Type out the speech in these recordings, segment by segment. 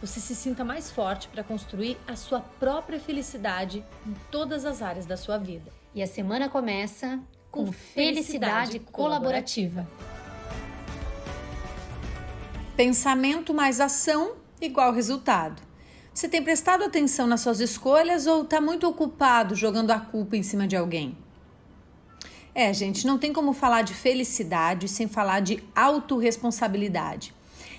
você se sinta mais forte para construir a sua própria felicidade em todas as áreas da sua vida. E a semana começa com, com felicidade, felicidade colaborativa. Pensamento mais ação igual resultado. Você tem prestado atenção nas suas escolhas ou está muito ocupado jogando a culpa em cima de alguém? É, gente, não tem como falar de felicidade sem falar de autorresponsabilidade.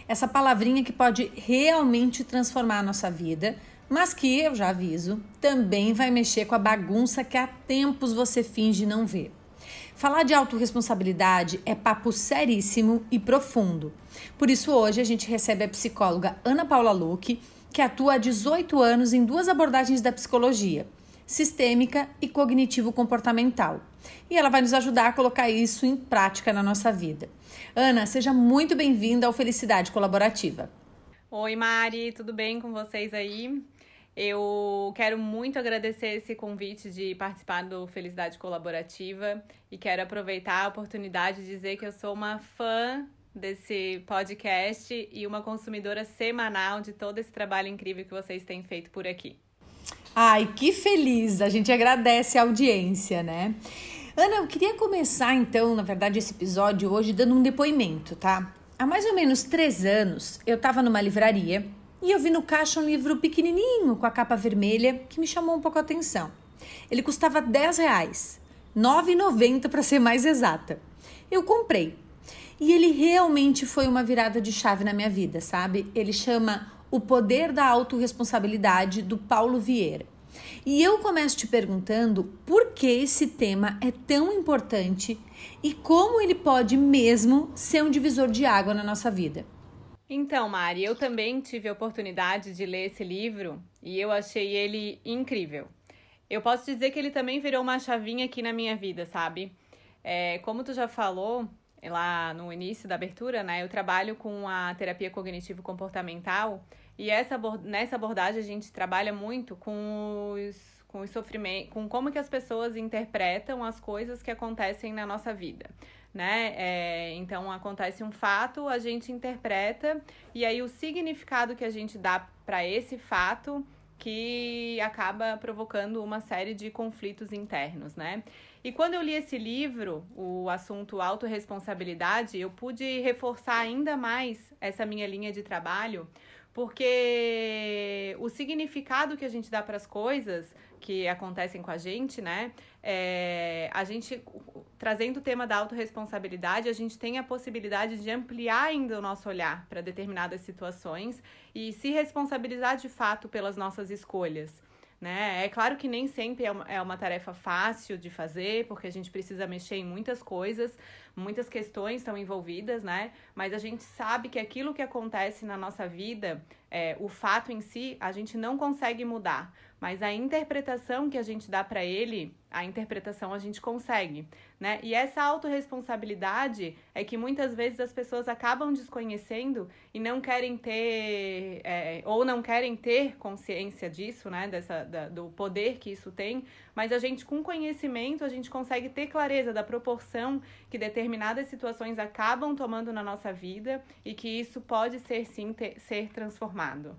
Essa palavrinha que pode realmente transformar a nossa vida, mas que, eu já aviso, também vai mexer com a bagunça que há tempos você finge não ver. Falar de autorresponsabilidade é papo seríssimo e profundo. Por isso, hoje a gente recebe a psicóloga Ana Paula Luque, que atua há 18 anos em duas abordagens da psicologia sistêmica e cognitivo-comportamental. E ela vai nos ajudar a colocar isso em prática na nossa vida. Ana, seja muito bem-vinda ao Felicidade Colaborativa. Oi, Mari, tudo bem com vocês aí? Eu quero muito agradecer esse convite de participar do Felicidade Colaborativa e quero aproveitar a oportunidade de dizer que eu sou uma fã desse podcast e uma consumidora semanal de todo esse trabalho incrível que vocês têm feito por aqui. Ai, que feliz! A gente agradece a audiência, né? Ana, eu queria começar então, na verdade, esse episódio hoje dando um depoimento, tá? Há mais ou menos três anos, eu estava numa livraria e eu vi no caixa um livro pequenininho com a capa vermelha que me chamou um pouco a atenção. Ele custava 10 reais, 9,90 para ser mais exata. Eu comprei e ele realmente foi uma virada de chave na minha vida, sabe? Ele chama o Poder da Autoresponsabilidade, do Paulo Vieira. E eu começo te perguntando por que esse tema é tão importante e como ele pode mesmo ser um divisor de água na nossa vida. Então, Mari, eu também tive a oportunidade de ler esse livro e eu achei ele incrível. Eu posso dizer que ele também virou uma chavinha aqui na minha vida, sabe? É, como tu já falou, lá no início da abertura, né? Eu trabalho com a terapia cognitivo-comportamental e essa, nessa abordagem a gente trabalha muito com os, com os sofrimentos, com como que as pessoas interpretam as coisas que acontecem na nossa vida. Né? É, então acontece um fato, a gente interpreta, e aí o significado que a gente dá para esse fato que acaba provocando uma série de conflitos internos, né? E quando eu li esse livro, o assunto autorresponsabilidade, eu pude reforçar ainda mais essa minha linha de trabalho, porque o significado que a gente dá para as coisas que acontecem com a gente, né? É, a gente, trazendo o tema da autorresponsabilidade, a gente tem a possibilidade de ampliar ainda o nosso olhar para determinadas situações e se responsabilizar de fato pelas nossas escolhas né? É claro que nem sempre é uma, é uma tarefa fácil de fazer, porque a gente precisa mexer em muitas coisas, muitas questões estão envolvidas, né? Mas a gente sabe que aquilo que acontece na nossa vida, é, o fato em si, a gente não consegue mudar, mas a interpretação que a gente dá para ele, a interpretação a gente consegue, né? E essa autorresponsabilidade é que muitas vezes as pessoas acabam desconhecendo e não querem ter, é, ou não querem ter consciência disso, né? Dessa, da, do poder que isso tem, mas a gente, com conhecimento, a gente consegue ter clareza da proporção que determinadas situações acabam tomando na nossa vida e que isso pode ser sim ter, ser transformado.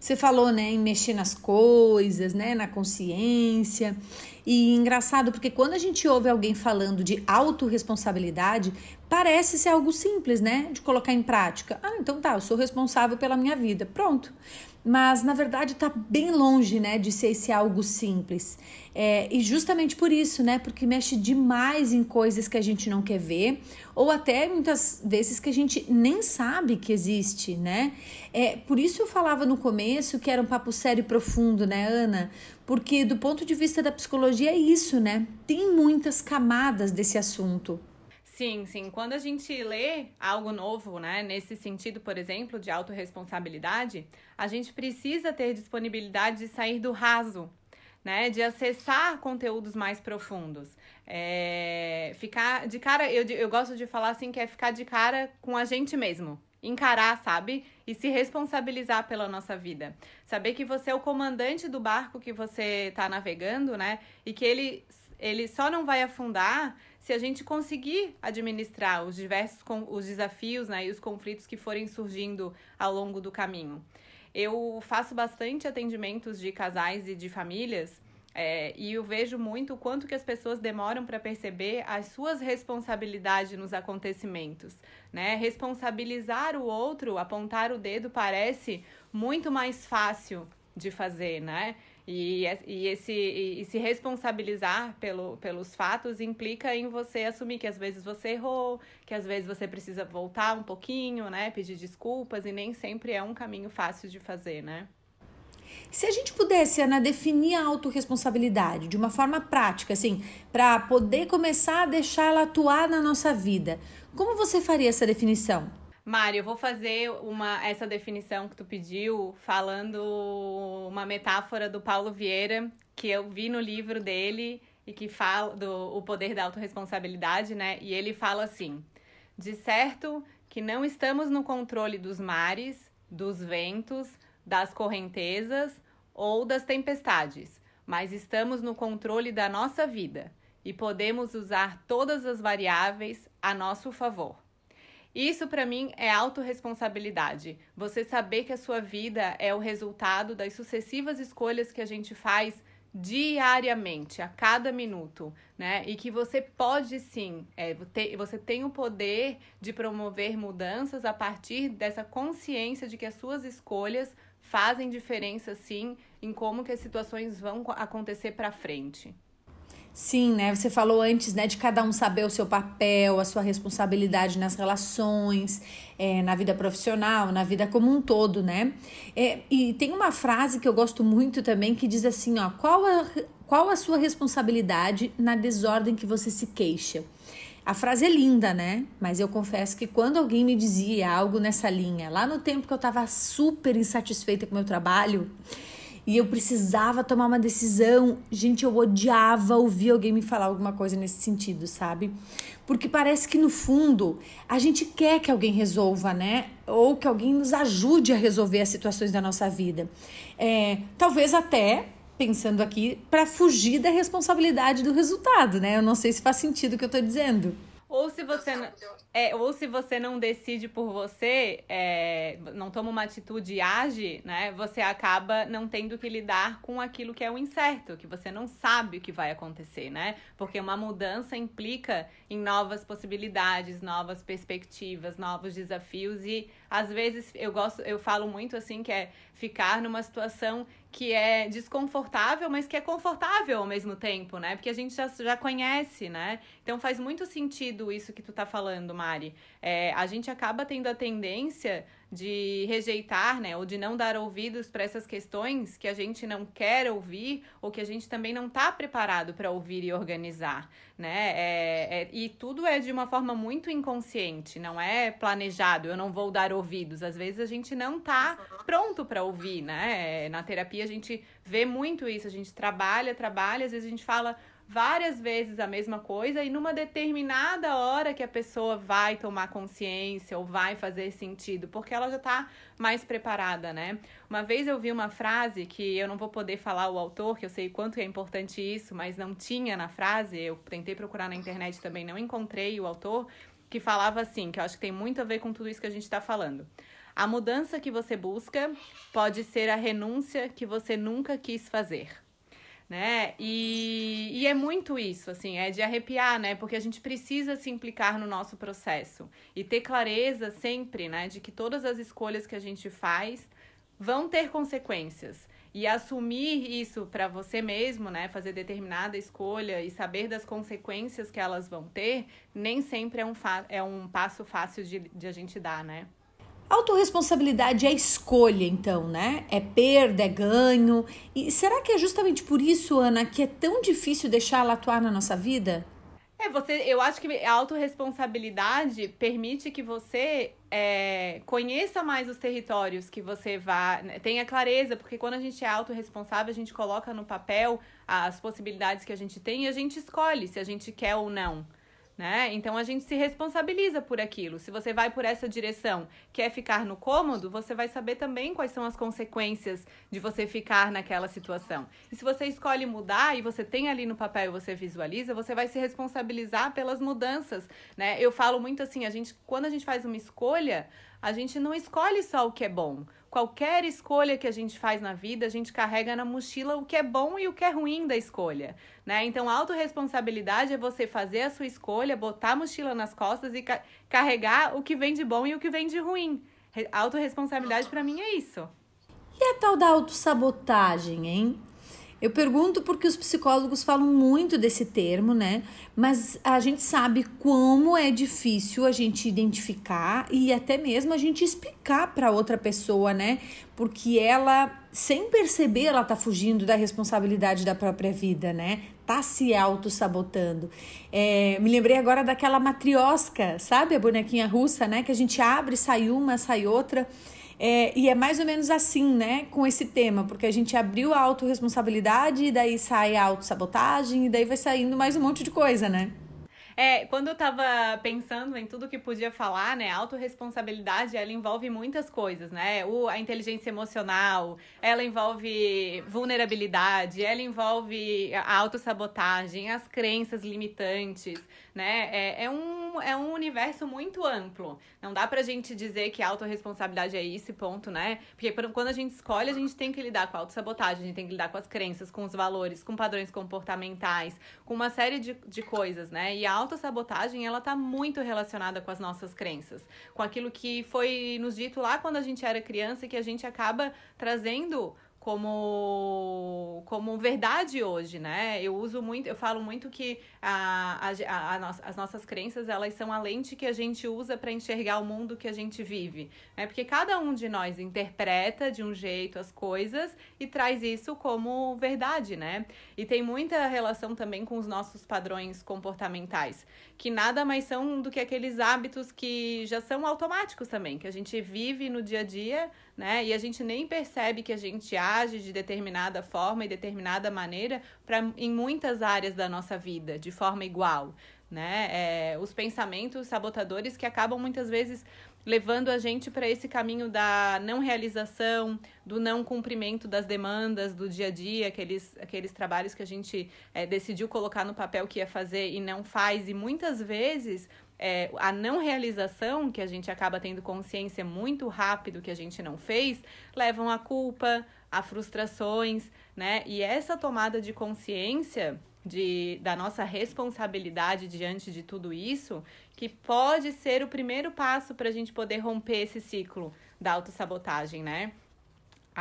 Você falou, né, em mexer nas coisas, né, na consciência. E engraçado porque quando a gente ouve alguém falando de autorresponsabilidade, parece ser algo simples, né, de colocar em prática. Ah, então tá, eu sou responsável pela minha vida. Pronto mas na verdade está bem longe, né, de ser esse algo simples. É, e justamente por isso, né, porque mexe demais em coisas que a gente não quer ver, ou até muitas vezes que a gente nem sabe que existe, né? É, por isso eu falava no começo que era um papo sério e profundo, né, Ana? Porque do ponto de vista da psicologia é isso, né? Tem muitas camadas desse assunto. Sim, sim. Quando a gente lê algo novo, né, nesse sentido, por exemplo, de autorresponsabilidade, a gente precisa ter disponibilidade de sair do raso, né? De acessar conteúdos mais profundos. É, ficar de cara, eu, eu gosto de falar assim, que é ficar de cara com a gente mesmo. Encarar, sabe? E se responsabilizar pela nossa vida. Saber que você é o comandante do barco que você está navegando, né? E que ele, ele só não vai afundar se a gente conseguir administrar os diversos os desafios né, e os conflitos que forem surgindo ao longo do caminho. Eu faço bastante atendimentos de casais e de famílias é, e eu vejo muito o quanto que as pessoas demoram para perceber as suas responsabilidades nos acontecimentos, né? Responsabilizar o outro, apontar o dedo parece muito mais fácil de fazer, né? E, e, esse, e se responsabilizar pelo, pelos fatos implica em você assumir que às vezes você errou, que às vezes você precisa voltar um pouquinho, né? Pedir desculpas, e nem sempre é um caminho fácil de fazer, né? Se a gente pudesse, Ana, definir a autorresponsabilidade de uma forma prática, assim, para poder começar a deixar ela atuar na nossa vida, como você faria essa definição? Mário, eu vou fazer uma, essa definição que tu pediu falando uma metáfora do Paulo Vieira, que eu vi no livro dele e que fala do o poder da autorresponsabilidade, né? E ele fala assim: de certo que não estamos no controle dos mares, dos ventos, das correntezas ou das tempestades, mas estamos no controle da nossa vida e podemos usar todas as variáveis a nosso favor. Isso para mim é autorresponsabilidade. Você saber que a sua vida é o resultado das sucessivas escolhas que a gente faz diariamente, a cada minuto, né? E que você pode sim, é, você tem o poder de promover mudanças a partir dessa consciência de que as suas escolhas fazem diferença sim em como que as situações vão acontecer para frente. Sim, né? Você falou antes, né, de cada um saber o seu papel, a sua responsabilidade nas relações, é, na vida profissional, na vida como um todo, né? É, e tem uma frase que eu gosto muito também que diz assim, ó, qual a, qual a sua responsabilidade na desordem que você se queixa? A frase é linda, né? Mas eu confesso que quando alguém me dizia algo nessa linha, lá no tempo que eu tava super insatisfeita com o meu trabalho, e eu precisava tomar uma decisão. Gente, eu odiava ouvir alguém me falar alguma coisa nesse sentido, sabe? Porque parece que no fundo a gente quer que alguém resolva, né? Ou que alguém nos ajude a resolver as situações da nossa vida. É, talvez até pensando aqui para fugir da responsabilidade do resultado, né? Eu não sei se faz sentido o que eu tô dizendo. Ou se você não, é, ou se você não decide por você, é, não toma uma atitude e age, né? Você acaba não tendo que lidar com aquilo que é o incerto, que você não sabe o que vai acontecer, né? Porque uma mudança implica em novas possibilidades, novas perspectivas, novos desafios e às vezes eu gosto, eu falo muito assim que é ficar numa situação que é desconfortável, mas que é confortável ao mesmo tempo, né? Porque a gente já, já conhece, né? Então faz muito sentido isso que tu tá falando, Mari. É, a gente acaba tendo a tendência de rejeitar, né, ou de não dar ouvidos para essas questões que a gente não quer ouvir ou que a gente também não está preparado para ouvir e organizar, né? É, é, e tudo é de uma forma muito inconsciente, não é planejado. Eu não vou dar ouvidos. Às vezes a gente não está pronto para ouvir, né? Na terapia a gente vê muito isso. A gente trabalha, trabalha, às vezes a gente fala várias vezes a mesma coisa e numa determinada hora que a pessoa vai tomar consciência ou vai fazer sentido, porque ela já está mais preparada, né? Uma vez eu vi uma frase que eu não vou poder falar o autor, que eu sei quanto é importante isso, mas não tinha na frase, eu tentei procurar na internet também, não encontrei o autor, que falava assim, que eu acho que tem muito a ver com tudo isso que a gente está falando. A mudança que você busca pode ser a renúncia que você nunca quis fazer né? E, e é muito isso, assim, é de arrepiar, né? Porque a gente precisa se implicar no nosso processo e ter clareza sempre, né, de que todas as escolhas que a gente faz vão ter consequências. E assumir isso para você mesmo, né, fazer determinada escolha e saber das consequências que elas vão ter, nem sempre é um, é um passo fácil de, de a gente dar, né? Autoresponsabilidade é escolha, então, né? É perda, é ganho. E será que é justamente por isso, Ana, que é tão difícil deixar ela atuar na nossa vida? É, você, eu acho que a autorresponsabilidade permite que você é, conheça mais os territórios que você vá, né, tenha clareza, porque quando a gente é autorresponsável, a gente coloca no papel as possibilidades que a gente tem e a gente escolhe se a gente quer ou não né? Então a gente se responsabiliza por aquilo. Se você vai por essa direção, quer ficar no cômodo, você vai saber também quais são as consequências de você ficar naquela situação. E se você escolhe mudar e você tem ali no papel e você visualiza, você vai se responsabilizar pelas mudanças, né? Eu falo muito assim, a gente quando a gente faz uma escolha, a gente não escolhe só o que é bom. Qualquer escolha que a gente faz na vida, a gente carrega na mochila o que é bom e o que é ruim da escolha, né? Então, a autorresponsabilidade é você fazer a sua escolha, botar a mochila nas costas e ca carregar o que vem de bom e o que vem de ruim. A autorresponsabilidade para mim é isso. E a tal da autossabotagem, hein? Eu pergunto porque os psicólogos falam muito desse termo, né? Mas a gente sabe como é difícil a gente identificar e até mesmo a gente explicar para outra pessoa, né? Porque ela, sem perceber, ela tá fugindo da responsabilidade da própria vida, né? Tá se auto-sabotando. É, me lembrei agora daquela matriosca, sabe? A bonequinha russa, né? Que a gente abre, sai uma, sai outra. É, e é mais ou menos assim, né, com esse tema, porque a gente abriu a autorresponsabilidade e daí sai a autossabotagem e daí vai saindo mais um monte de coisa, né? É, quando eu tava pensando em tudo que podia falar, né, a autorresponsabilidade, ela envolve muitas coisas, né? O, a inteligência emocional, ela envolve vulnerabilidade, ela envolve a autossabotagem, as crenças limitantes, né? É, é, um, é um universo muito amplo. Não dá pra gente dizer que a autorresponsabilidade é esse ponto, né? Porque quando a gente escolhe, a gente tem que lidar com a autossabotagem, a gente tem que lidar com as crenças, com os valores, com padrões comportamentais, com uma série de, de coisas, né? E a autossabotagem, ela tá muito relacionada com as nossas crenças, com aquilo que foi nos dito lá quando a gente era criança e que a gente acaba trazendo como, como verdade hoje, né? Eu uso muito, eu falo muito que a, a, a, a as nossas crenças, elas são a lente que a gente usa para enxergar o mundo que a gente vive, né? Porque cada um de nós interpreta de um jeito as coisas e traz isso como verdade, né? E tem muita relação também com os nossos padrões comportamentais, que nada mais são do que aqueles hábitos que já são automáticos também, que a gente vive no dia a dia, né? E a gente nem percebe que a gente age de determinada forma e determinada maneira para em muitas áreas da nossa vida, de forma igual, né? É, os pensamentos sabotadores que acabam muitas vezes levando a gente para esse caminho da não realização, do não cumprimento das demandas do dia a dia, aqueles, aqueles trabalhos que a gente é, decidiu colocar no papel que ia fazer e não faz, e muitas vezes é, a não realização, que a gente acaba tendo consciência muito rápido que a gente não fez, levam a culpa, a frustrações, né? E essa tomada de consciência de, da nossa responsabilidade diante de tudo isso, que pode ser o primeiro passo para a gente poder romper esse ciclo da autossabotagem, né?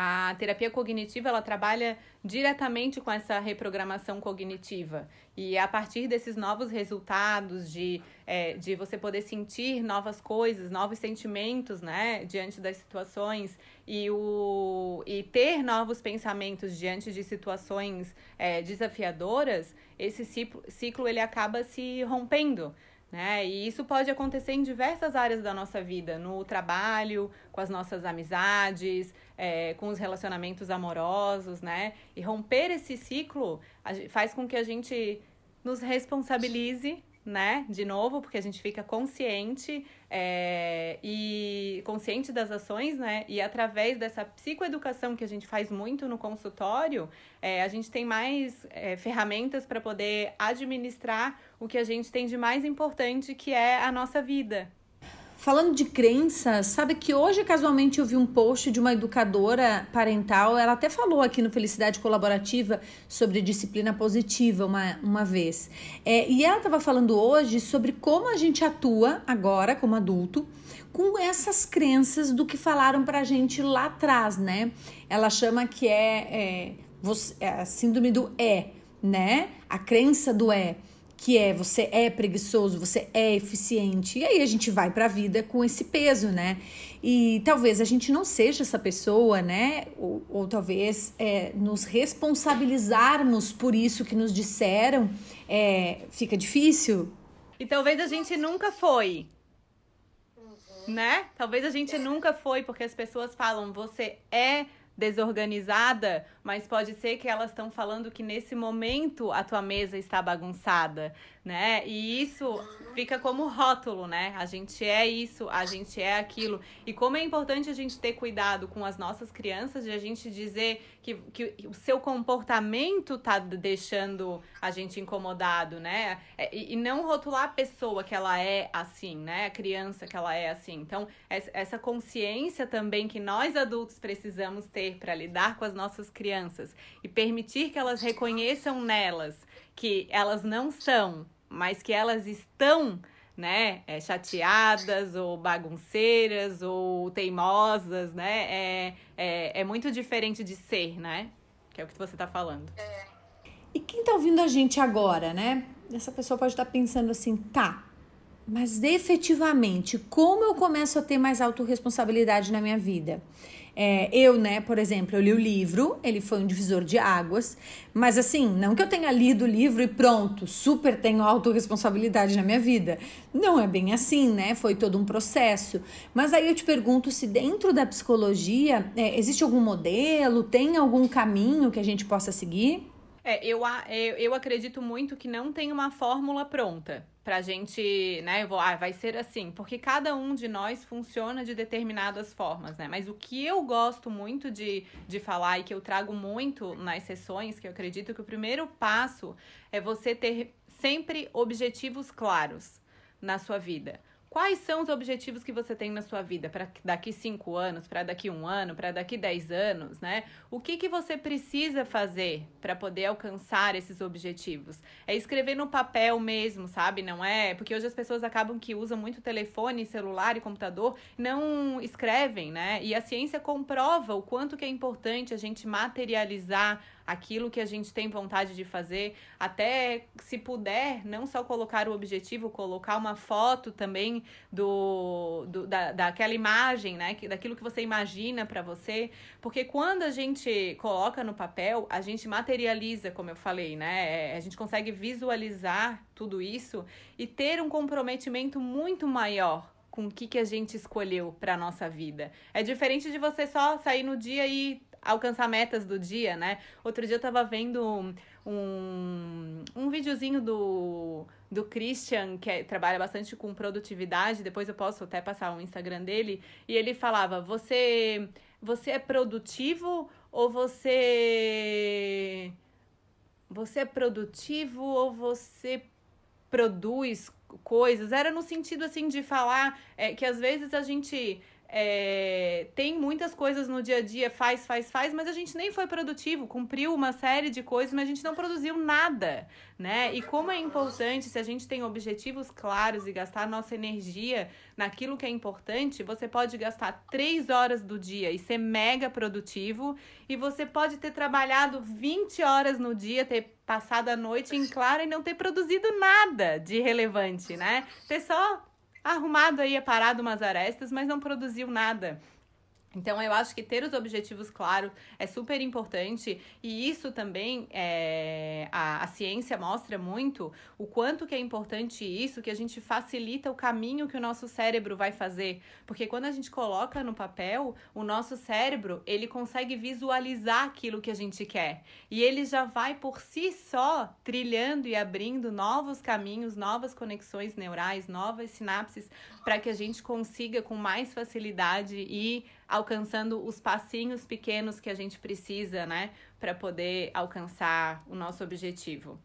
A terapia cognitiva ela trabalha diretamente com essa reprogramação cognitiva. E a partir desses novos resultados, de, é, de você poder sentir novas coisas, novos sentimentos né, diante das situações e, o, e ter novos pensamentos diante de situações é, desafiadoras, esse ciclo, ciclo ele acaba se rompendo né? E isso pode acontecer em diversas áreas da nossa vida, no trabalho, com as nossas amizades, é, com os relacionamentos amorosos, né? E romper esse ciclo faz com que a gente nos responsabilize né? De novo, porque a gente fica consciente é, e consciente das ações, né? E através dessa psicoeducação que a gente faz muito no consultório, é, a gente tem mais é, ferramentas para poder administrar o que a gente tem de mais importante, que é a nossa vida, Falando de crenças, sabe que hoje casualmente eu vi um post de uma educadora parental, ela até falou aqui no Felicidade Colaborativa sobre disciplina positiva uma, uma vez. É, e ela estava falando hoje sobre como a gente atua agora como adulto com essas crenças do que falaram pra gente lá atrás, né? Ela chama que é, é, você, é a síndrome do é, né? A crença do é que é você é preguiçoso, você é eficiente. E aí a gente vai para a vida com esse peso, né? E talvez a gente não seja essa pessoa, né? Ou, ou talvez é, nos responsabilizarmos por isso que nos disseram é, fica difícil. E talvez a gente nunca foi. Né? Talvez a gente nunca foi, porque as pessoas falam, você é desorganizada, mas pode ser que elas estão falando que nesse momento a tua mesa está bagunçada, né? E isso fica como rótulo, né? A gente é isso, a gente é aquilo. E como é importante a gente ter cuidado com as nossas crianças de a gente dizer que, que o seu comportamento tá deixando a gente incomodado, né? É, e, e não rotular a pessoa que ela é assim, né? A criança que ela é assim. Então, essa consciência também que nós adultos precisamos ter para lidar com as nossas crianças e permitir que elas reconheçam nelas que elas não são, mas que elas estão né, é, chateadas ou bagunceiras ou teimosas, né, é, é, é, muito diferente de ser, né, que é o que você está falando. É. E quem está ouvindo a gente agora, né, essa pessoa pode estar tá pensando assim, tá, mas efetivamente, como eu começo a ter mais autorresponsabilidade na minha vida? É, eu, né, por exemplo, eu li o livro, ele foi um divisor de águas, mas assim, não que eu tenha lido o livro e pronto, super tenho autorresponsabilidade na minha vida. Não é bem assim, né? Foi todo um processo. Mas aí eu te pergunto se dentro da psicologia é, existe algum modelo, tem algum caminho que a gente possa seguir? É, eu, eu, eu acredito muito que não tem uma fórmula pronta pra gente, né? Eu vou, ah, vai ser assim, porque cada um de nós funciona de determinadas formas, né? Mas o que eu gosto muito de, de falar e que eu trago muito nas sessões, que eu acredito que o primeiro passo é você ter sempre objetivos claros na sua vida. Quais são os objetivos que você tem na sua vida para daqui cinco anos, para daqui um ano, para daqui dez anos, né? O que, que você precisa fazer para poder alcançar esses objetivos? É escrever no papel mesmo, sabe? Não é? Porque hoje as pessoas acabam que usam muito telefone, celular e computador, não escrevem, né? E a ciência comprova o quanto que é importante a gente materializar aquilo que a gente tem vontade de fazer, até se puder, não só colocar o objetivo, colocar uma foto também do, do da, daquela imagem, né, daquilo que você imagina para você, porque quando a gente coloca no papel, a gente materializa, como eu falei, né, é, a gente consegue visualizar tudo isso e ter um comprometimento muito maior com o que, que a gente escolheu para nossa vida. É diferente de você só sair no dia e alcançar metas do dia, né? Outro dia eu tava vendo um, um, um videozinho do, do Christian, que é, trabalha bastante com produtividade, depois eu posso até passar o Instagram dele, e ele falava, você, você é produtivo ou você... Você é produtivo ou você produz coisas? Era no sentido, assim, de falar é, que às vezes a gente é, tem muitas coisas no dia a dia, faz, faz, faz, mas a gente nem foi produtivo, cumpriu uma série de coisas, mas a gente não produziu nada, né? E como é importante, se a gente tem objetivos claros e gastar nossa energia naquilo que é importante, você pode gastar três horas do dia e ser mega produtivo, e você pode ter trabalhado 20 horas no dia, ter passado a noite em claro e não ter produzido nada de relevante, né? Ter só arrumado aí, parado umas arestas, mas não produziu nada. Então, eu acho que ter os objetivos claros é super importante e isso também é, a, a ciência mostra muito o quanto que é importante isso, que a gente facilita o caminho que o nosso cérebro vai fazer. Porque quando a gente coloca no papel, o nosso cérebro, ele consegue visualizar aquilo que a gente quer. E ele já vai por si só trilhando e abrindo novos caminhos, novas conexões neurais, novas sinapses, para que a gente consiga com mais facilidade e alcançando os passinhos pequenos que a gente precisa, né, para poder alcançar o nosso objetivo.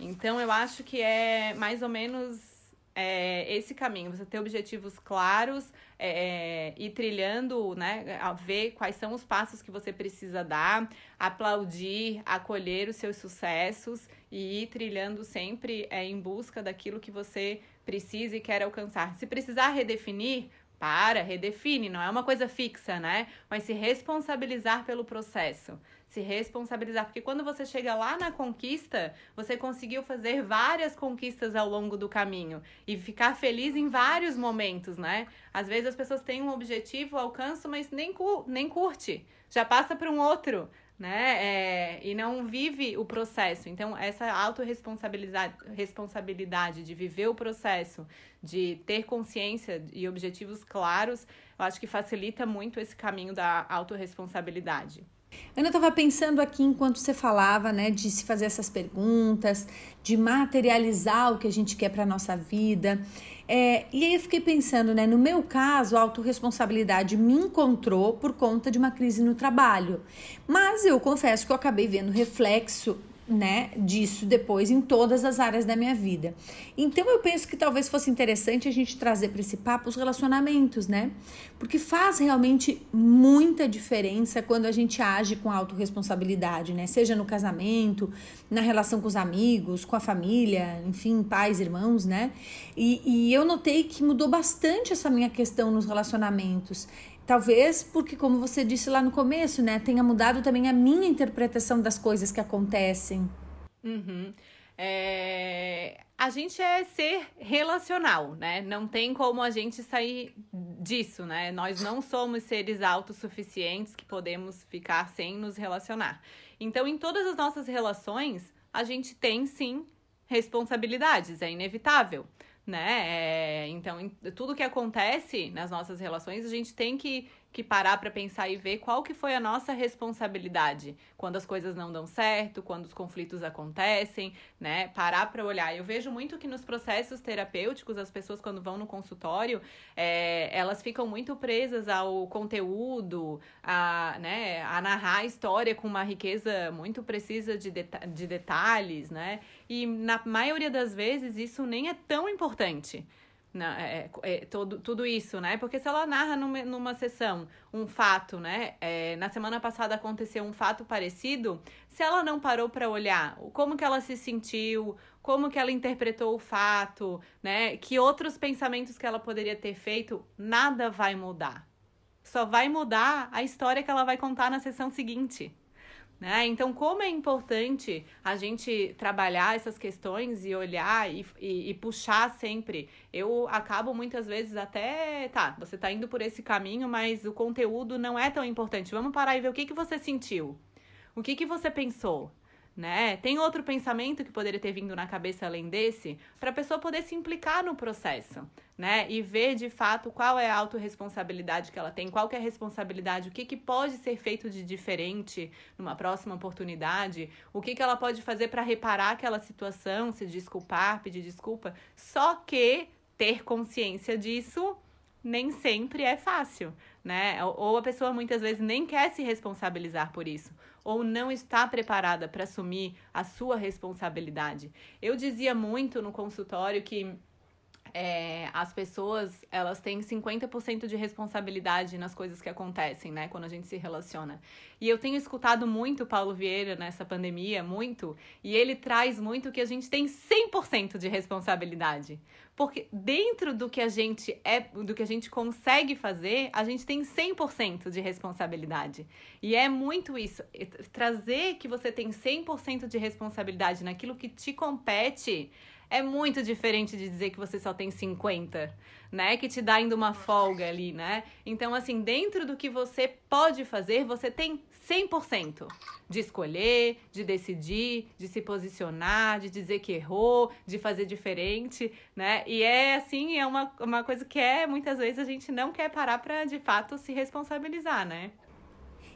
Então, eu acho que é mais ou menos é, esse caminho, você ter objetivos claros é, e trilhando, né, a ver quais são os passos que você precisa dar, aplaudir, acolher os seus sucessos e ir trilhando sempre é, em busca daquilo que você precisa e quer alcançar. Se precisar redefinir, Para, redefine, não é uma coisa fixa, né? Mas se responsabilizar pelo processo se responsabilizar, porque quando você chega lá na conquista, você conseguiu fazer várias conquistas ao longo do caminho e ficar feliz em vários momentos, né? Às vezes as pessoas têm um objetivo, alcançam, mas nem, nem curte, já passa para um outro, né? É, e não vive o processo. Então, essa autorresponsabilidade responsabilidade de viver o processo, de ter consciência e objetivos claros, eu acho que facilita muito esse caminho da autorresponsabilidade. Ana, eu estava pensando aqui enquanto você falava, né, de se fazer essas perguntas, de materializar o que a gente quer para nossa vida. É, e aí eu fiquei pensando, né, no meu caso, a autorresponsabilidade me encontrou por conta de uma crise no trabalho. Mas eu confesso que eu acabei vendo reflexo né, disso depois em todas as áreas da minha vida. Então eu penso que talvez fosse interessante a gente trazer para esse papo os relacionamentos, né? Porque faz realmente muita diferença quando a gente age com autorresponsabilidade, né? Seja no casamento, na relação com os amigos, com a família, enfim, pais, irmãos, né? E, e eu notei que mudou bastante essa minha questão nos relacionamentos. Talvez porque, como você disse lá no começo, né, tenha mudado também a minha interpretação das coisas que acontecem. Uhum. É... A gente é ser relacional, né? Não tem como a gente sair disso, né? Nós não somos seres autossuficientes que podemos ficar sem nos relacionar. Então, em todas as nossas relações, a gente tem sim responsabilidades, é inevitável né? É, então, tudo que acontece nas nossas relações, a gente tem que que parar para pensar e ver qual que foi a nossa responsabilidade quando as coisas não dão certo, quando os conflitos acontecem, né? Parar para olhar. Eu vejo muito que nos processos terapêuticos as pessoas quando vão no consultório, é, elas ficam muito presas ao conteúdo, a, né, a narrar a história com uma riqueza muito precisa de, deta de detalhes, né? E na maioria das vezes isso nem é tão importante. Na, é, é, é, todo, tudo isso, né? Porque se ela narra numa, numa sessão um fato, né? É, na semana passada aconteceu um fato parecido, se ela não parou para olhar como que ela se sentiu, como que ela interpretou o fato, né? Que outros pensamentos que ela poderia ter feito, nada vai mudar. Só vai mudar a história que ela vai contar na sessão seguinte. Né? Então, como é importante a gente trabalhar essas questões e olhar e, e, e, puxar sempre. Eu acabo muitas vezes até, tá, você tá indo por esse caminho, mas o conteúdo não é tão importante. Vamos parar e ver o que, que você sentiu. O que, que você pensou? Né? Tem outro pensamento que poderia ter vindo na cabeça além desse, para a pessoa poder se implicar no processo, né? E ver de fato qual é a autorresponsabilidade que ela tem, qual é a responsabilidade, o que, que pode ser feito de diferente numa próxima oportunidade, o que, que ela pode fazer para reparar aquela situação, se desculpar, pedir desculpa. Só que ter consciência disso nem sempre é fácil, né? Ou a pessoa muitas vezes nem quer se responsabilizar por isso ou não está preparada para assumir a sua responsabilidade. Eu dizia muito no consultório que é, as pessoas elas têm 50% de responsabilidade nas coisas que acontecem, né? Quando a gente se relaciona. E eu tenho escutado muito Paulo Vieira nessa pandemia, muito, e ele traz muito que a gente tem 100% de responsabilidade. Porque dentro do que a gente é, do que a gente consegue fazer, a gente tem 100% de responsabilidade. E é muito isso, trazer que você tem 100% de responsabilidade naquilo que te compete é muito diferente de dizer que você só tem 50, né? Que te dá ainda uma folga ali, né? Então, assim, dentro do que você pode fazer, você tem 100% de escolher, de decidir, de se posicionar, de dizer que errou, de fazer diferente, né? E é assim, é uma, uma coisa que é muitas vezes a gente não quer parar para de fato se responsabilizar, né?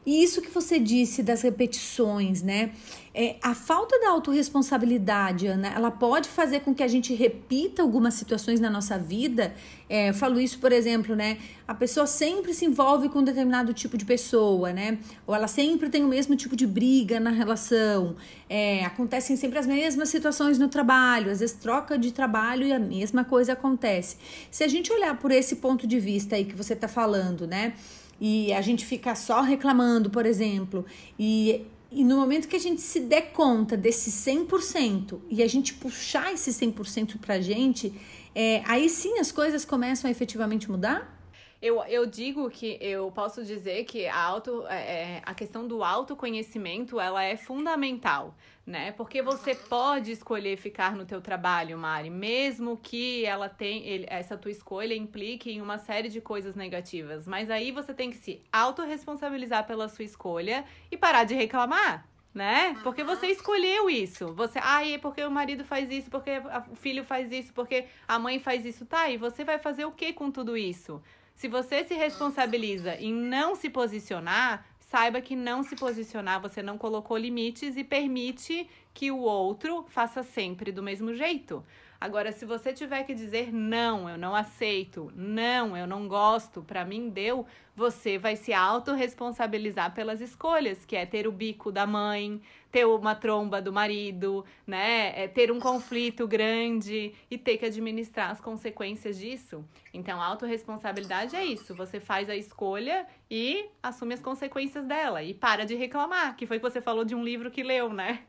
E isso que você disse das repetições, né? É, a falta da autorresponsabilidade, Ana, ela pode fazer com que a gente repita algumas situações na nossa vida. É, eu falo isso, por exemplo, né? A pessoa sempre se envolve com um determinado tipo de pessoa, né? Ou ela sempre tem o mesmo tipo de briga na relação. É, acontecem sempre as mesmas situações no trabalho, às vezes troca de trabalho e a mesma coisa acontece. Se a gente olhar por esse ponto de vista aí que você está falando, né? E a gente fica só reclamando, por exemplo, e, e no momento que a gente se der conta desse 100% e a gente puxar esse 100% pra gente, é, aí sim as coisas começam a efetivamente mudar? Eu, eu digo que eu posso dizer que a, auto, é, é, a questão do autoconhecimento ela é fundamental, né? Porque você pode escolher ficar no teu trabalho, Mari, mesmo que ela tem essa tua escolha implique em uma série de coisas negativas. Mas aí você tem que se autorresponsabilizar pela sua escolha e parar de reclamar né? Porque você escolheu isso. Você, ai, ah, porque o marido faz isso, porque o filho faz isso, porque a mãe faz isso, tá? E você vai fazer o que com tudo isso? Se você se responsabiliza em não se posicionar, saiba que não se posicionar, você não colocou limites e permite que o outro faça sempre do mesmo jeito. Agora, se você tiver que dizer não, eu não aceito, não, eu não gosto, para mim deu, você vai se autorresponsabilizar pelas escolhas, que é ter o bico da mãe, ter uma tromba do marido, né? É ter um conflito grande e ter que administrar as consequências disso. Então, a autorresponsabilidade é isso. Você faz a escolha e assume as consequências dela. E para de reclamar, que foi que você falou de um livro que leu, né?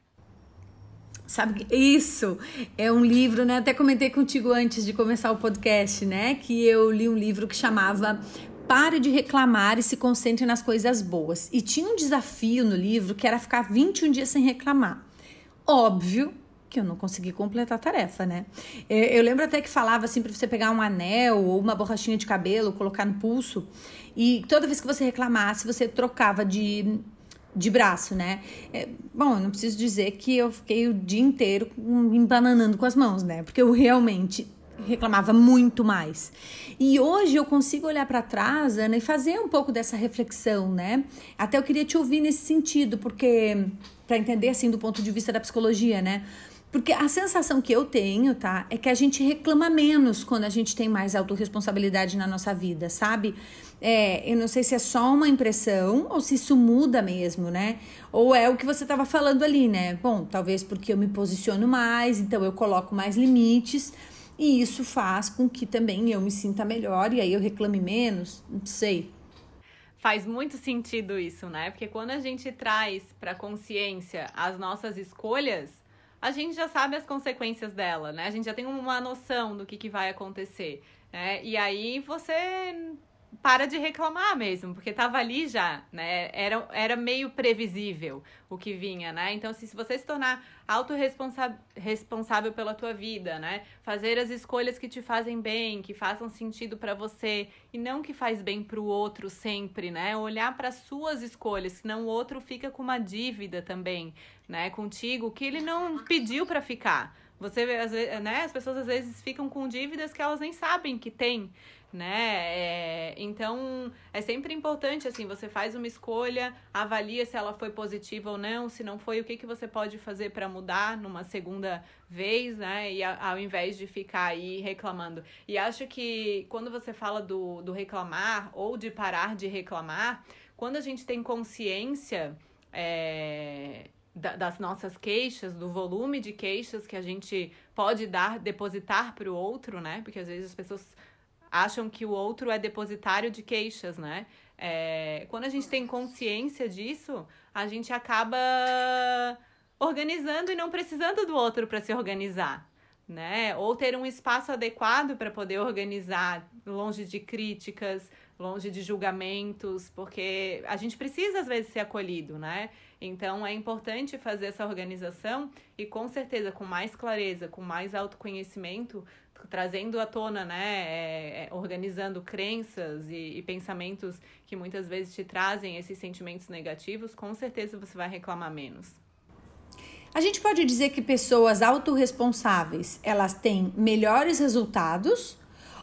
Sabe, isso é um livro, né? Até comentei contigo antes de começar o podcast, né? Que eu li um livro que chamava Pare de reclamar e se concentre nas coisas boas. E tinha um desafio no livro que era ficar 21 dias sem reclamar. Óbvio que eu não consegui completar a tarefa, né? É, eu lembro até que falava assim para você pegar um anel ou uma borrachinha de cabelo, colocar no pulso, e toda vez que você reclamasse, você trocava de de braço, né? É, bom, eu não preciso dizer que eu fiquei o dia inteiro embananando com as mãos, né? Porque eu realmente reclamava muito mais. E hoje eu consigo olhar para trás, Ana, e fazer um pouco dessa reflexão, né? Até eu queria te ouvir nesse sentido, porque para entender assim do ponto de vista da psicologia, né? Porque a sensação que eu tenho, tá, é que a gente reclama menos quando a gente tem mais autorresponsabilidade na nossa vida, sabe? É, eu não sei se é só uma impressão ou se isso muda mesmo, né? Ou é o que você estava falando ali, né? Bom, talvez porque eu me posiciono mais, então eu coloco mais limites e isso faz com que também eu me sinta melhor e aí eu reclame menos, não sei. Faz muito sentido isso, né? Porque quando a gente traz para consciência as nossas escolhas, a gente já sabe as consequências dela, né? A gente já tem uma noção do que, que vai acontecer. Né? E aí você para de reclamar mesmo, porque tava ali já, né? Era, era meio previsível o que vinha, né? Então, assim, se você se tornar autorresponsável pela tua vida, né? Fazer as escolhas que te fazem bem, que façam sentido para você e não que faz bem para o outro sempre, né? Olhar para suas escolhas, senão o outro fica com uma dívida também, né, contigo que ele não pediu para ficar. Você, às vezes, né, as pessoas às vezes ficam com dívidas que elas nem sabem que tem né? É, então é sempre importante assim, você faz uma escolha, avalia se ela foi positiva ou não, se não foi, o que, que você pode fazer para mudar numa segunda vez, né? E ao invés de ficar aí reclamando. E acho que quando você fala do, do reclamar ou de parar de reclamar, quando a gente tem consciência é, das nossas queixas, do volume de queixas que a gente pode dar, depositar para o outro, né? Porque às vezes as pessoas acham que o outro é depositário de queixas, né? É, quando a gente tem consciência disso, a gente acaba organizando e não precisando do outro para se organizar, né? Ou ter um espaço adequado para poder organizar, longe de críticas, longe de julgamentos, porque a gente precisa às vezes ser acolhido, né? Então é importante fazer essa organização e com certeza com mais clareza, com mais autoconhecimento, trazendo à tona, né, é, é, organizando crenças e, e, pensamentos que muitas vezes te trazem esses sentimentos negativos, com certeza você vai reclamar menos. A gente pode dizer que pessoas autorresponsáveis, elas têm melhores resultados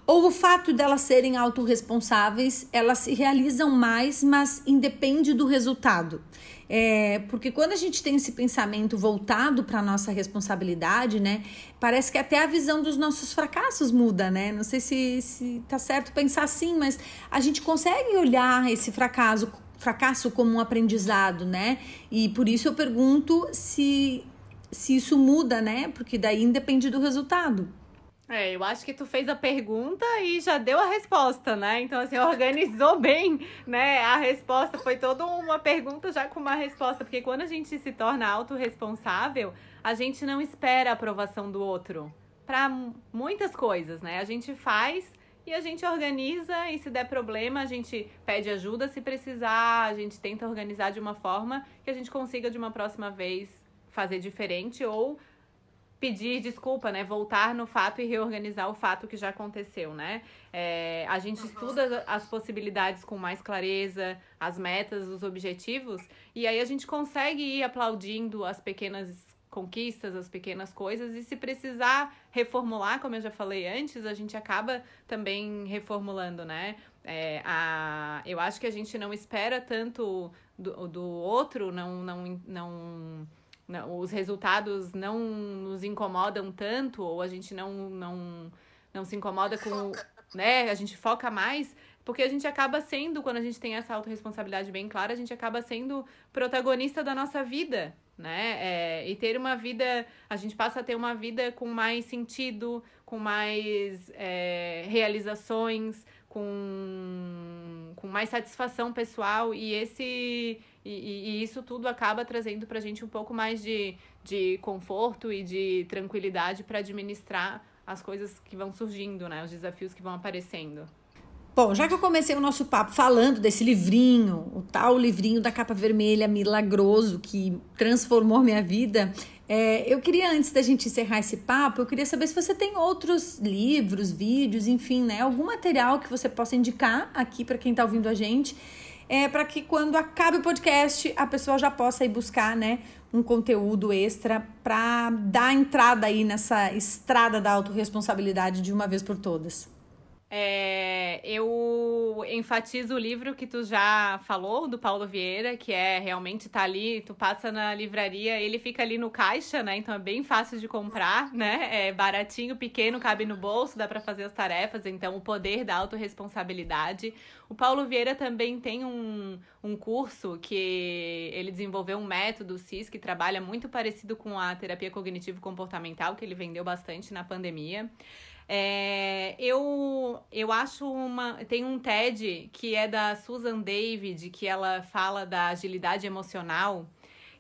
ou o fato delas serem autorresponsáveis, elas se realizam mais, mas independe do resultado. É, porque quando a gente tem esse pensamento voltado para a nossa responsabilidade, né? Parece que até a visão dos nossos fracassos muda, né? Não sei se, se tá certo pensar assim, mas a gente consegue olhar esse fracasso, fracasso como um aprendizado, né? E por isso eu pergunto se, se isso muda, né? Porque daí independe do resultado. É, eu acho que tu fez a pergunta e já deu a resposta, né? Então, assim, organizou bem, né? A resposta foi toda uma pergunta já com uma resposta, porque quando a gente se torna autorresponsável, a gente não espera a aprovação do outro para muitas coisas, né? A gente faz e a gente organiza e se der problema, a gente pede ajuda se precisar, a gente tenta organizar de uma forma que a gente consiga de uma próxima vez fazer diferente ou pedir desculpa, né? Voltar no fato e reorganizar o fato que já aconteceu, né? É, a gente uhum. estuda as possibilidades com mais clareza, as metas, os objetivos, e aí a gente consegue ir aplaudindo as pequenas conquistas, as pequenas coisas, e se precisar reformular, como eu já falei antes, a gente acaba também reformulando, né? É, a, eu acho que a gente não espera tanto do, do outro, não, não, não não, os resultados não nos incomodam tanto, ou a gente não, não, não se incomoda com. Né? A gente foca mais, porque a gente acaba sendo, quando a gente tem essa autorresponsabilidade bem clara, a gente acaba sendo protagonista da nossa vida, né? É, e ter uma vida, a gente passa a ter uma vida com mais sentido, com mais é, realizações, com, com mais satisfação pessoal, e esse e, e, isso tudo acaba trazendo para a gente um pouco mais de, de conforto e de tranquilidade para administrar as coisas que vão surgindo, né? Os desafios que vão aparecendo. Bom, já que eu comecei o nosso papo falando desse livrinho, o tal livrinho da capa vermelha milagroso que transformou minha vida, é, eu queria, antes da gente encerrar esse papo, eu queria saber se você tem outros livros, vídeos, enfim, né? Algum material que você possa indicar aqui para quem está ouvindo a gente é para que quando acabe o podcast a pessoa já possa ir buscar, né, um conteúdo extra para dar entrada aí nessa estrada da autorresponsabilidade de uma vez por todas. É, eu enfatizo o livro que tu já falou, do Paulo Vieira, que é realmente tá ali, tu passa na livraria, ele fica ali no caixa, né? Então é bem fácil de comprar, né? É baratinho, pequeno, cabe no bolso, dá para fazer as tarefas, então o poder da autorresponsabilidade. O Paulo Vieira também tem um, um curso que ele desenvolveu um método CIS que trabalha muito parecido com a terapia cognitivo comportamental, que ele vendeu bastante na pandemia. É, eu, eu acho uma. Tem um TED que é da Susan David, que ela fala da agilidade emocional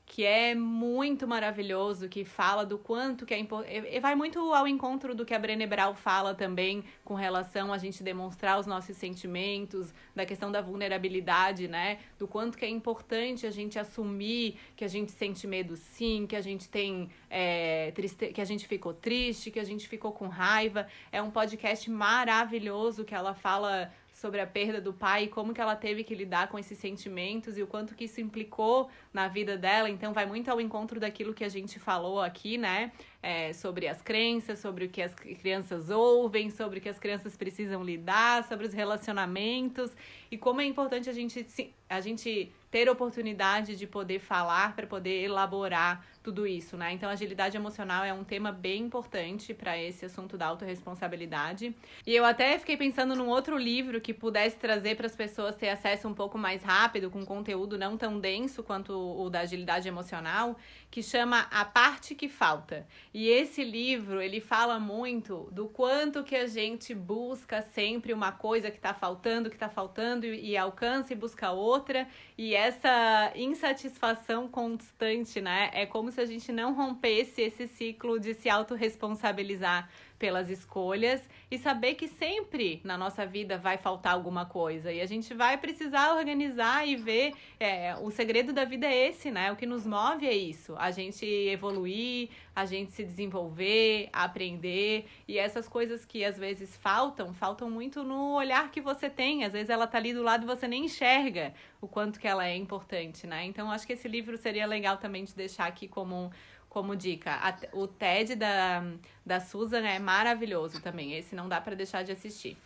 que é muito maravilhoso, que fala do quanto que é importante. E vai muito ao encontro do que a Brené Brown fala também com relação a gente demonstrar os nossos sentimentos, da questão da vulnerabilidade, né? Do quanto que é importante a gente assumir que a gente sente medo sim, que a gente tem é, triste... que a gente ficou triste, que a gente ficou com raiva. É um podcast maravilhoso que ela fala sobre a perda do pai e como que ela teve que lidar com esses sentimentos e o quanto que isso implicou na vida dela. Então vai muito ao encontro daquilo que a gente falou aqui, né? É, sobre as crenças, sobre o que as crianças ouvem, sobre o que as crianças precisam lidar, sobre os relacionamentos e como é importante a gente, a gente ter oportunidade de poder falar para poder elaborar tudo isso, né? Então, agilidade emocional é um tema bem importante para esse assunto da autorresponsabilidade. E eu até fiquei pensando num outro livro que pudesse trazer para as pessoas ter acesso um pouco mais rápido, com conteúdo não tão denso quanto o da agilidade emocional, que chama A Parte que Falta. E esse livro, ele fala muito do quanto que a gente busca sempre uma coisa que está faltando, que está faltando e, e alcança e busca outra. E essa insatisfação constante, né? É como se a gente não rompesse esse ciclo de se autorresponsabilizar pelas escolhas e saber que sempre na nossa vida vai faltar alguma coisa e a gente vai precisar organizar e ver. É, o segredo da vida é esse, né? O que nos move é isso: a gente evoluir, a gente se desenvolver, aprender e essas coisas que às vezes faltam, faltam muito no olhar que você tem. Às vezes ela tá ali do lado e você nem enxerga o quanto que ela é importante, né? Então acho que esse livro seria legal também de deixar aqui como como dica. A, o TED da, da Susan é maravilhoso também. Esse não dá para deixar de assistir.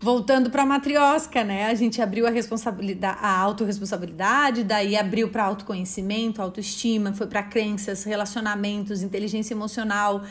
Voltando para a matriosca, né? A gente abriu a responsabilidade, a autorresponsabilidade, daí abriu para autoconhecimento, autoestima, foi para crenças, relacionamentos, inteligência emocional.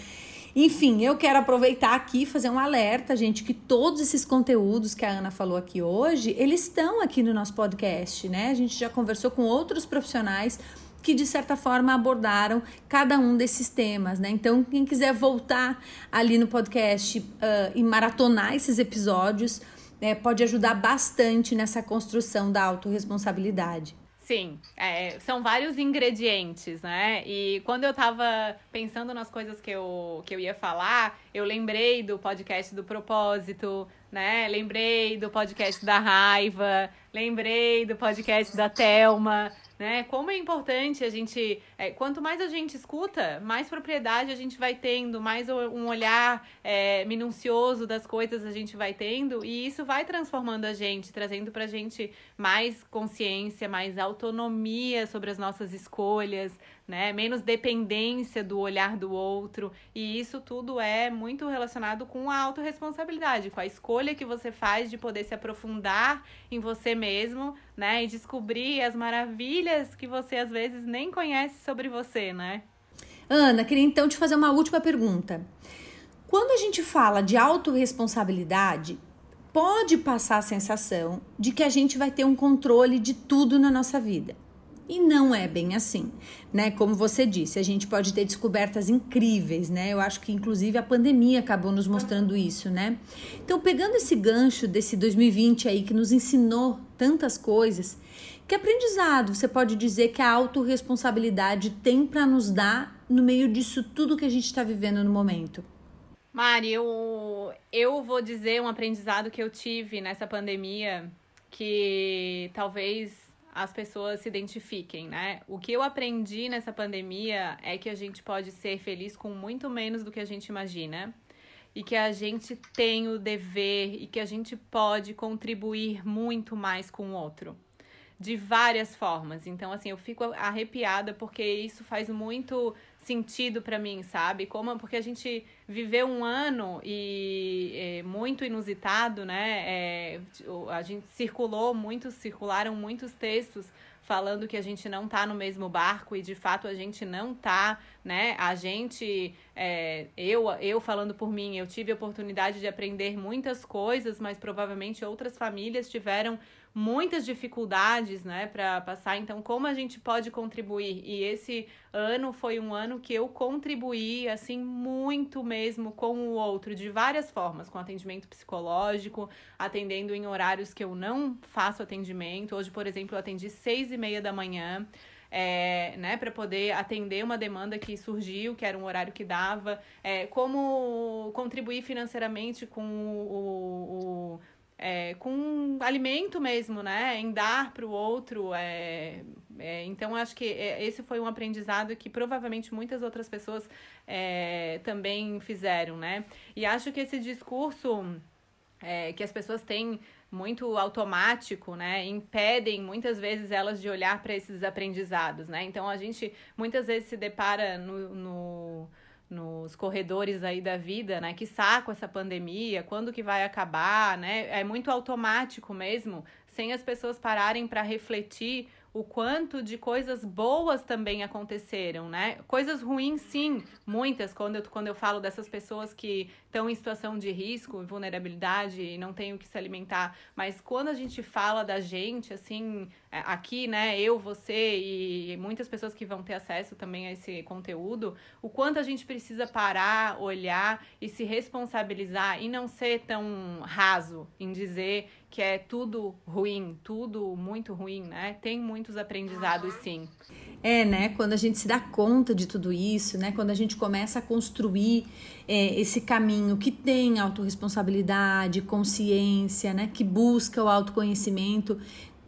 Enfim, eu quero aproveitar aqui e fazer um alerta, gente, que todos esses conteúdos que a Ana falou aqui hoje, eles estão aqui no nosso podcast, né? A gente já conversou com outros profissionais que de certa forma abordaram cada um desses temas, né? Então, quem quiser voltar ali no podcast uh, e maratonar esses episódios, né, pode ajudar bastante nessa construção da autorresponsabilidade. Sim, é, são vários ingredientes, né? E quando eu tava pensando nas coisas que eu, que eu ia falar, eu lembrei do podcast do propósito, né? Lembrei do podcast da raiva, lembrei do podcast da Telma, né? Como é importante a gente. É, quanto mais a gente escuta, mais propriedade a gente vai tendo, mais um olhar é, minucioso das coisas a gente vai tendo, e isso vai transformando a gente, trazendo pra gente mais consciência, mais autonomia sobre as nossas escolhas, né? Menos dependência do olhar do outro. E isso tudo é muito relacionado com a autorresponsabilidade, com a escolha que você faz de poder se aprofundar em você mesmo, né? E descobrir as maravilhas que você às vezes nem conhece sobre você, né? Ana, queria então te fazer uma última pergunta. Quando a gente fala de autorresponsabilidade, pode passar a sensação de que a gente vai ter um controle de tudo na nossa vida. E não é bem assim, né? Como você disse, a gente pode ter descobertas incríveis, né? Eu acho que inclusive a pandemia acabou nos mostrando isso, né? Então, pegando esse gancho desse 2020 aí que nos ensinou tantas coisas, que aprendizado você pode dizer que a autorresponsabilidade tem para nos dar no meio disso tudo que a gente está vivendo no momento? Mari, eu, eu vou dizer um aprendizado que eu tive nessa pandemia que talvez as pessoas se identifiquem, né? O que eu aprendi nessa pandemia é que a gente pode ser feliz com muito menos do que a gente imagina e que a gente tem o dever e que a gente pode contribuir muito mais com o outro de várias formas. Então, assim, eu fico arrepiada porque isso faz muito sentido para mim, sabe? Como porque a gente viveu um ano e é, muito inusitado, né? É, a gente circulou muitos, circularam muitos textos falando que a gente não tá no mesmo barco e de fato a gente não tá, né? A gente, é, eu, eu falando por mim, eu tive a oportunidade de aprender muitas coisas, mas provavelmente outras famílias tiveram muitas dificuldades, né, para passar. Então, como a gente pode contribuir? E esse ano foi um ano que eu contribuí, assim, muito mesmo com o outro, de várias formas, com atendimento psicológico, atendendo em horários que eu não faço atendimento. Hoje, por exemplo, eu atendi seis e meia da manhã. É, né, para poder atender uma demanda que surgiu, que era um horário que dava, é, como contribuir financeiramente com o, o é, com alimento mesmo, né? Em dar para o outro. É, é, então, acho que é, esse foi um aprendizado que provavelmente muitas outras pessoas é, também fizeram, né? E acho que esse discurso é, que as pessoas têm muito automático, né? Impedem muitas vezes elas de olhar para esses aprendizados, né? Então, a gente muitas vezes se depara no, no nos corredores aí da vida, né? Que saco essa pandemia, quando que vai acabar, né? É muito automático mesmo, sem as pessoas pararem para refletir o quanto de coisas boas também aconteceram, né? Coisas ruins, sim, muitas, quando eu, quando eu falo dessas pessoas que estão em situação de risco, vulnerabilidade e não têm o que se alimentar, mas quando a gente fala da gente, assim, é, aqui, né, eu, você e muitas pessoas que vão ter acesso também a esse conteúdo, o quanto a gente precisa parar, olhar e se responsabilizar e não ser tão raso em dizer que é tudo ruim, tudo muito ruim, né? Tem muitos aprendizados, sim. É, né? Quando a gente se dá conta de tudo isso, né? Quando a gente começa a construir é, esse caminho que tem autorresponsabilidade, consciência, né? Que busca o autoconhecimento,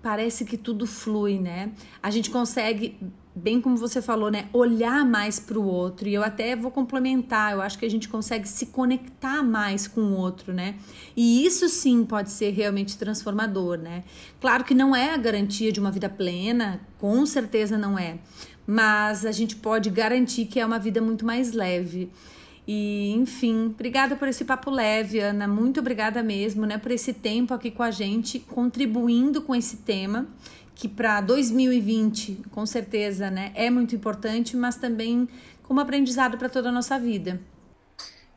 parece que tudo flui, né? A gente consegue bem como você falou, né, olhar mais para o outro. E eu até vou complementar, eu acho que a gente consegue se conectar mais com o outro, né? E isso sim pode ser realmente transformador, né? Claro que não é a garantia de uma vida plena, com certeza não é, mas a gente pode garantir que é uma vida muito mais leve. E, enfim, obrigada por esse papo leve, Ana. Muito obrigada mesmo, né, por esse tempo aqui com a gente, contribuindo com esse tema que para 2020, com certeza, né, é muito importante, mas também como aprendizado para toda a nossa vida.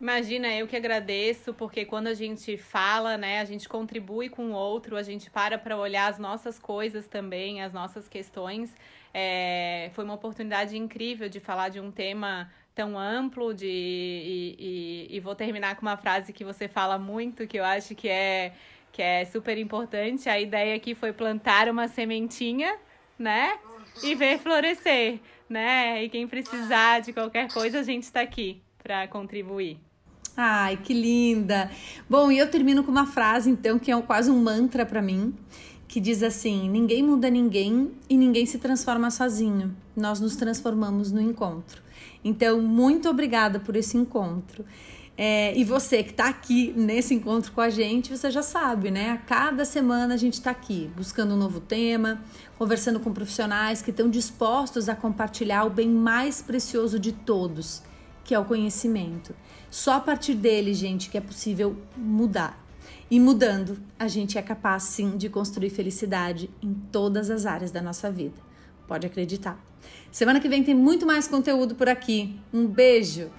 Imagina, eu que agradeço, porque quando a gente fala, né, a gente contribui com o outro, a gente para para olhar as nossas coisas também, as nossas questões. É, foi uma oportunidade incrível de falar de um tema tão amplo de e, e, e vou terminar com uma frase que você fala muito, que eu acho que é que é super importante. A ideia aqui foi plantar uma sementinha, né? E ver florescer, né? E quem precisar de qualquer coisa, a gente está aqui para contribuir. Ai, que linda! Bom, e eu termino com uma frase, então, que é quase um mantra para mim, que diz assim: Ninguém muda ninguém e ninguém se transforma sozinho. Nós nos transformamos no encontro. Então, muito obrigada por esse encontro. É, e você que está aqui nesse encontro com a gente, você já sabe, né? A cada semana a gente está aqui buscando um novo tema, conversando com profissionais que estão dispostos a compartilhar o bem mais precioso de todos, que é o conhecimento. Só a partir dele, gente, que é possível mudar. E mudando, a gente é capaz sim de construir felicidade em todas as áreas da nossa vida. Pode acreditar. Semana que vem tem muito mais conteúdo por aqui. Um beijo!